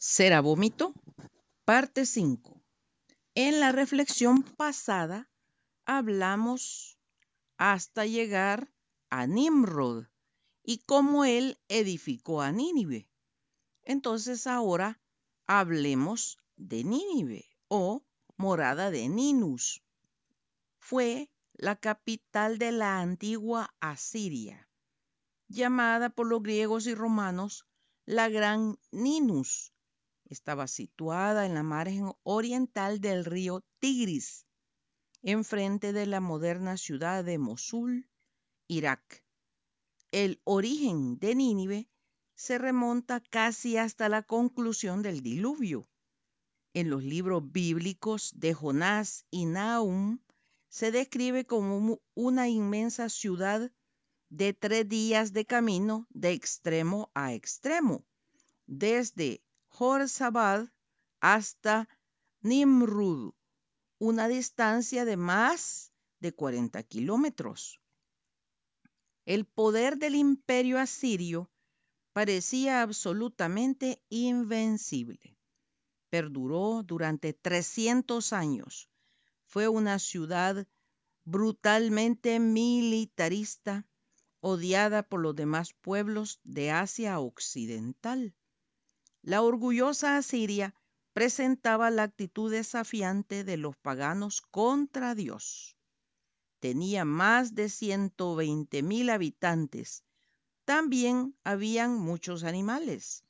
será vómito. Parte 5. En la reflexión pasada hablamos hasta llegar a Nimrod y cómo él edificó a Nínive. Entonces ahora hablemos de Nínive o morada de Ninus. Fue la capital de la antigua Asiria, llamada por los griegos y romanos la Gran Ninus. Estaba situada en la margen oriental del río Tigris, enfrente de la moderna ciudad de Mosul, Irak. El origen de Nínive se remonta casi hasta la conclusión del diluvio. En los libros bíblicos de Jonás y Nahum se describe como una inmensa ciudad de tres días de camino de extremo a extremo, desde Jorsabad hasta Nimrud, una distancia de más de 40 kilómetros. El poder del imperio asirio parecía absolutamente invencible. Perduró durante 300 años. Fue una ciudad brutalmente militarista, odiada por los demás pueblos de Asia Occidental. La orgullosa Asiria presentaba la actitud desafiante de los paganos contra Dios. Tenía más de 120 mil habitantes. También habían muchos animales,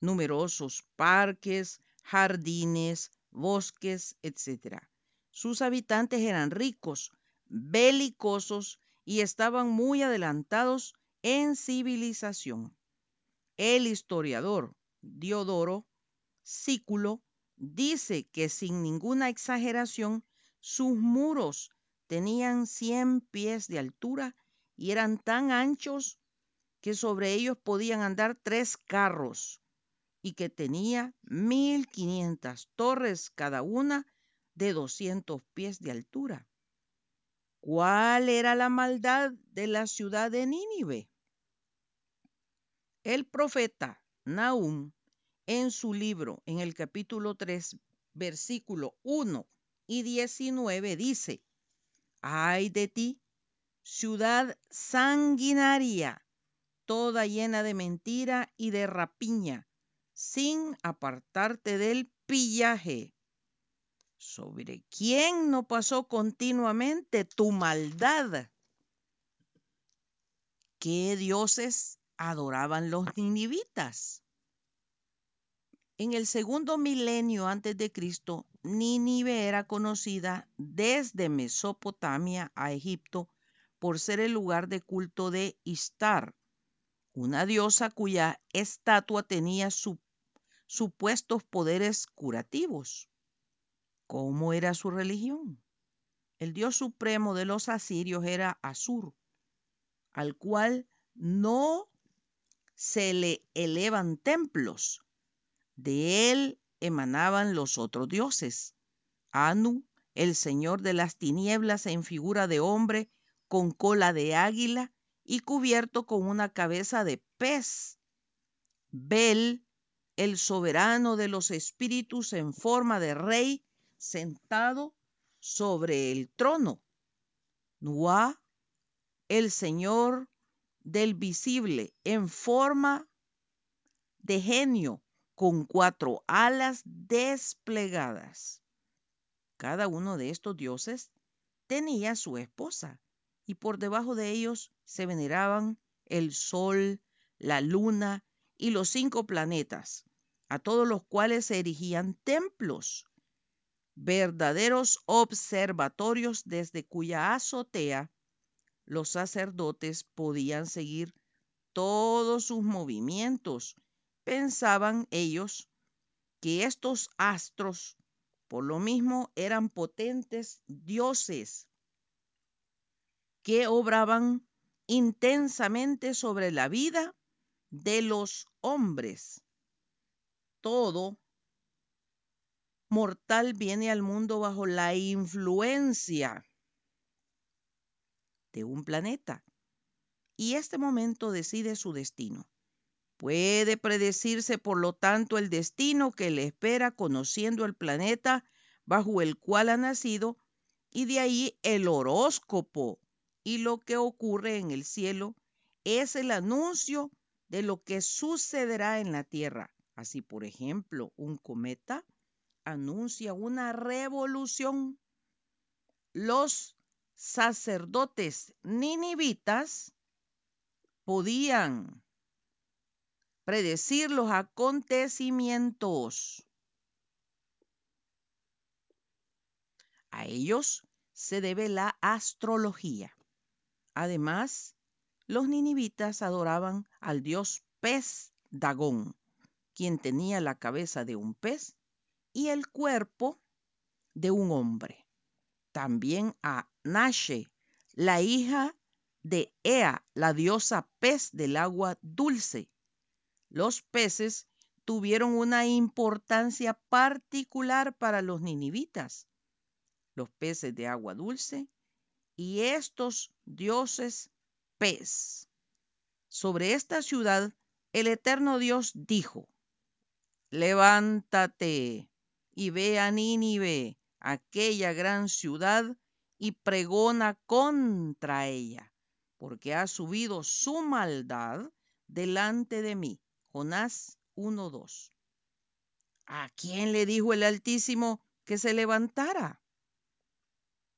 numerosos parques, jardines, bosques, etc. Sus habitantes eran ricos, belicosos y estaban muy adelantados en civilización. El historiador Diodoro Sículo dice que sin ninguna exageración sus muros tenían 100 pies de altura y eran tan anchos que sobre ellos podían andar tres carros y que tenía 1500 torres cada una de 200 pies de altura. ¿Cuál era la maldad de la ciudad de Nínive? El profeta Nahum en su libro, en el capítulo 3, versículo 1 y 19, dice, ay de ti, ciudad sanguinaria, toda llena de mentira y de rapiña, sin apartarte del pillaje. ¿Sobre quién no pasó continuamente tu maldad? ¿Qué dioses adoraban los ninivitas? En el segundo milenio antes de Cristo, Nínive era conocida desde Mesopotamia a Egipto por ser el lugar de culto de Istar, una diosa cuya estatua tenía su supuestos poderes curativos. ¿Cómo era su religión? El dios supremo de los asirios era Asur, al cual no se le elevan templos. De él emanaban los otros dioses. Anu, el señor de las tinieblas en figura de hombre, con cola de águila y cubierto con una cabeza de pez. Bel, el soberano de los espíritus en forma de rey sentado sobre el trono. Nuá, el Señor del visible en forma de genio con cuatro alas desplegadas. Cada uno de estos dioses tenía su esposa y por debajo de ellos se veneraban el sol, la luna y los cinco planetas, a todos los cuales se erigían templos, verdaderos observatorios desde cuya azotea los sacerdotes podían seguir todos sus movimientos. Pensaban ellos que estos astros por lo mismo eran potentes dioses que obraban intensamente sobre la vida de los hombres todo mortal viene al mundo bajo la influencia de un planeta y este momento decide su destino. Puede predecirse, por lo tanto, el destino que le espera conociendo el planeta bajo el cual ha nacido y de ahí el horóscopo y lo que ocurre en el cielo es el anuncio de lo que sucederá en la tierra. Así, por ejemplo, un cometa anuncia una revolución. Los sacerdotes ninivitas podían predecir los acontecimientos. A ellos se debe la astrología. Además, los ninivitas adoraban al dios pez Dagón, quien tenía la cabeza de un pez y el cuerpo de un hombre. También a Nashe, la hija de Ea, la diosa pez del agua dulce, los peces tuvieron una importancia particular para los ninivitas. Los peces de agua dulce y estos dioses pez. Sobre esta ciudad el eterno Dios dijo, levántate y ve a Nínive, aquella gran ciudad, y pregona contra ella, porque ha subido su maldad delante de mí. Jonás 1.2. ¿A quién le dijo el Altísimo que se levantara?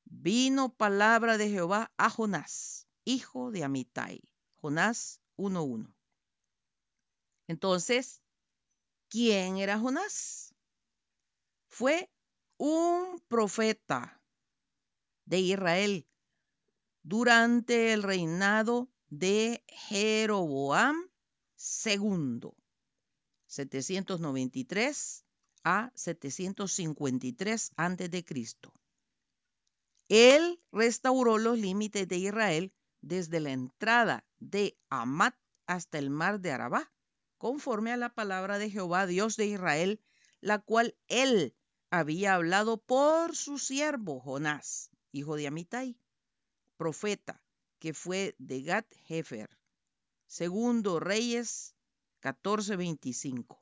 Vino palabra de Jehová a Jonás, hijo de Amitai. Jonás 1.1. Entonces, ¿quién era Jonás? Fue un profeta de Israel durante el reinado de Jeroboam segundo, 793 a 753 a.C. Él restauró los límites de Israel desde la entrada de Amat hasta el mar de Arabá, conforme a la palabra de Jehová, Dios de Israel, la cual él había hablado por su siervo Jonás, hijo de Amitai, profeta, que fue de Gat Hefer. Segundo Reyes 14:25.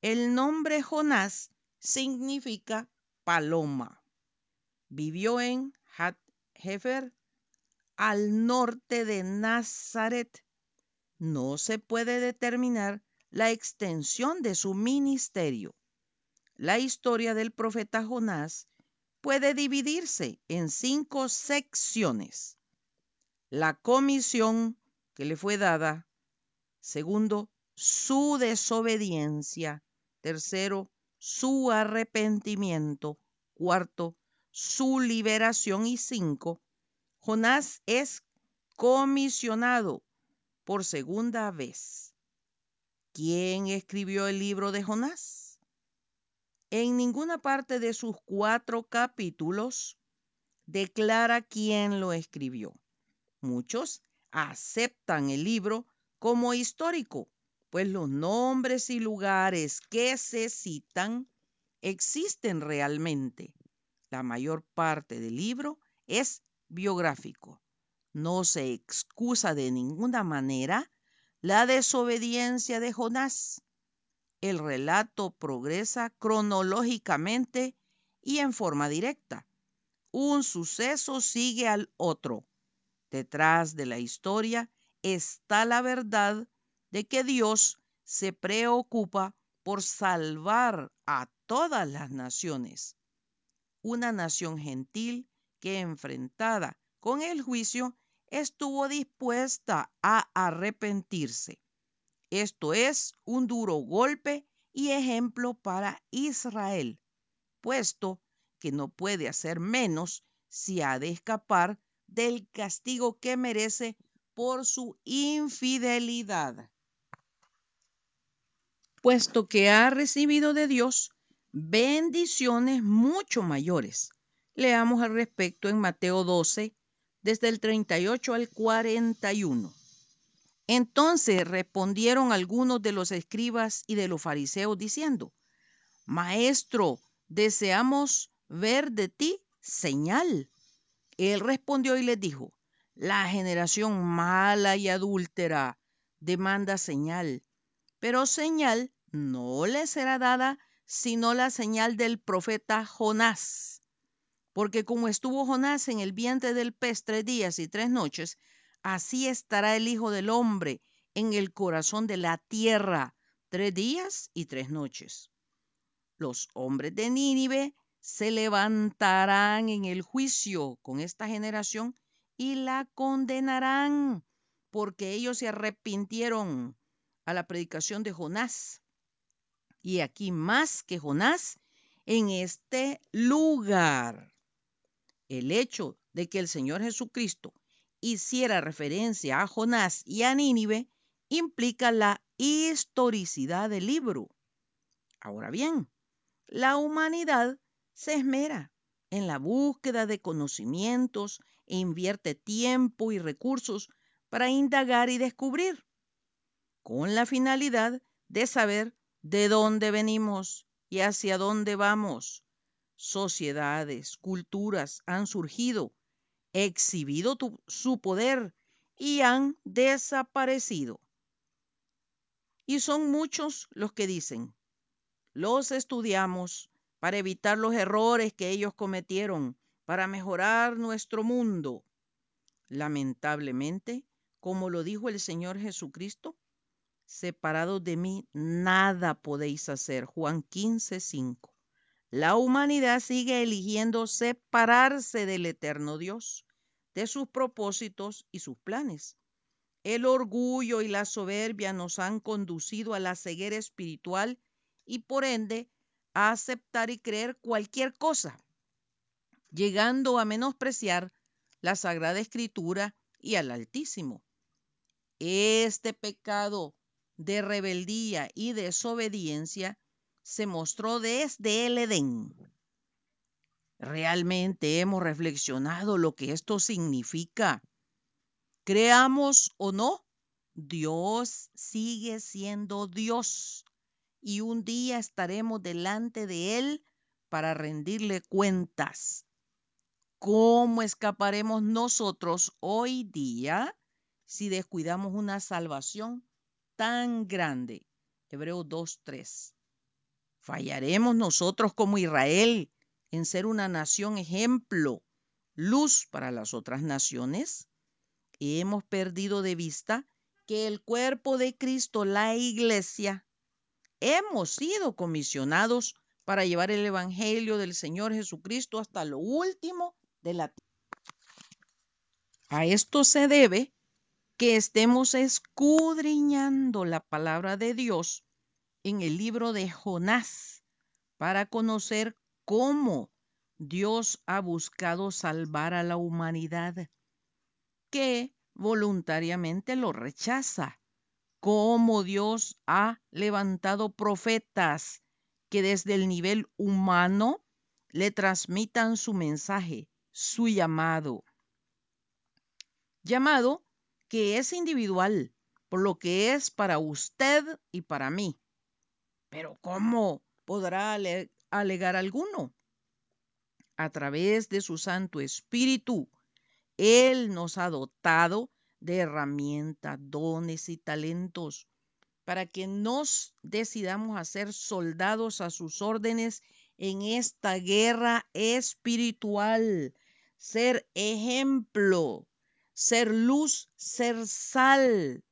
El nombre Jonás significa paloma. Vivió en Hat Hefer, al norte de Nazaret. No se puede determinar la extensión de su ministerio. La historia del profeta Jonás puede dividirse en cinco secciones. La comisión que le fue dada. Segundo, su desobediencia. Tercero, su arrepentimiento. Cuarto, su liberación. Y cinco, Jonás es comisionado por segunda vez. ¿Quién escribió el libro de Jonás? En ninguna parte de sus cuatro capítulos declara quién lo escribió. Muchos aceptan el libro como histórico, pues los nombres y lugares que se citan existen realmente. La mayor parte del libro es biográfico. No se excusa de ninguna manera la desobediencia de Jonás. El relato progresa cronológicamente y en forma directa. Un suceso sigue al otro. Detrás de la historia está la verdad de que Dios se preocupa por salvar a todas las naciones. Una nación gentil que enfrentada con el juicio estuvo dispuesta a arrepentirse. Esto es un duro golpe y ejemplo para Israel, puesto que no puede hacer menos si ha de escapar del castigo que merece por su infidelidad, puesto que ha recibido de Dios bendiciones mucho mayores. Leamos al respecto en Mateo 12, desde el 38 al 41. Entonces respondieron algunos de los escribas y de los fariseos diciendo, Maestro, deseamos ver de ti señal. Él respondió y les dijo, la generación mala y adúltera demanda señal, pero señal no les será dada sino la señal del profeta Jonás. Porque como estuvo Jonás en el vientre del pez tres días y tres noches, así estará el Hijo del Hombre en el corazón de la tierra tres días y tres noches. Los hombres de Nínive se levantarán en el juicio con esta generación y la condenarán, porque ellos se arrepintieron a la predicación de Jonás. Y aquí más que Jonás, en este lugar, el hecho de que el Señor Jesucristo hiciera referencia a Jonás y a Nínive implica la historicidad del libro. Ahora bien, la humanidad se esmera en la búsqueda de conocimientos e invierte tiempo y recursos para indagar y descubrir, con la finalidad de saber de dónde venimos y hacia dónde vamos. Sociedades, culturas han surgido, exhibido su poder y han desaparecido. Y son muchos los que dicen, los estudiamos para evitar los errores que ellos cometieron, para mejorar nuestro mundo. Lamentablemente, como lo dijo el Señor Jesucristo, separados de mí nada podéis hacer. Juan 15, 5. La humanidad sigue eligiendo separarse del eterno Dios, de sus propósitos y sus planes. El orgullo y la soberbia nos han conducido a la ceguera espiritual y por ende a aceptar y creer cualquier cosa, llegando a menospreciar la Sagrada Escritura y al Altísimo. Este pecado de rebeldía y desobediencia se mostró desde el Edén. Realmente hemos reflexionado lo que esto significa. Creamos o no, Dios sigue siendo Dios y un día estaremos delante de Él para rendirle cuentas. ¿Cómo escaparemos nosotros hoy día si descuidamos una salvación tan grande? Hebreos 2.3. ¿Fallaremos nosotros como Israel en ser una nación ejemplo, luz para las otras naciones? Hemos perdido de vista que el cuerpo de Cristo, la iglesia, hemos sido comisionados para llevar el Evangelio del Señor Jesucristo hasta lo último de la tierra. A esto se debe que estemos escudriñando la palabra de Dios en el libro de Jonás para conocer cómo Dios ha buscado salvar a la humanidad que voluntariamente lo rechaza cómo Dios ha levantado profetas que desde el nivel humano le transmitan su mensaje, su llamado. Llamado que es individual, por lo que es para usted y para mí. Pero ¿cómo podrá alegar alguno? A través de su Santo Espíritu, Él nos ha dotado de herramientas, dones y talentos para que nos decidamos a ser soldados a sus órdenes en esta guerra espiritual, ser ejemplo, ser luz, ser sal.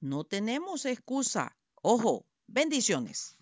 No tenemos excusa. Ojo, bendiciones.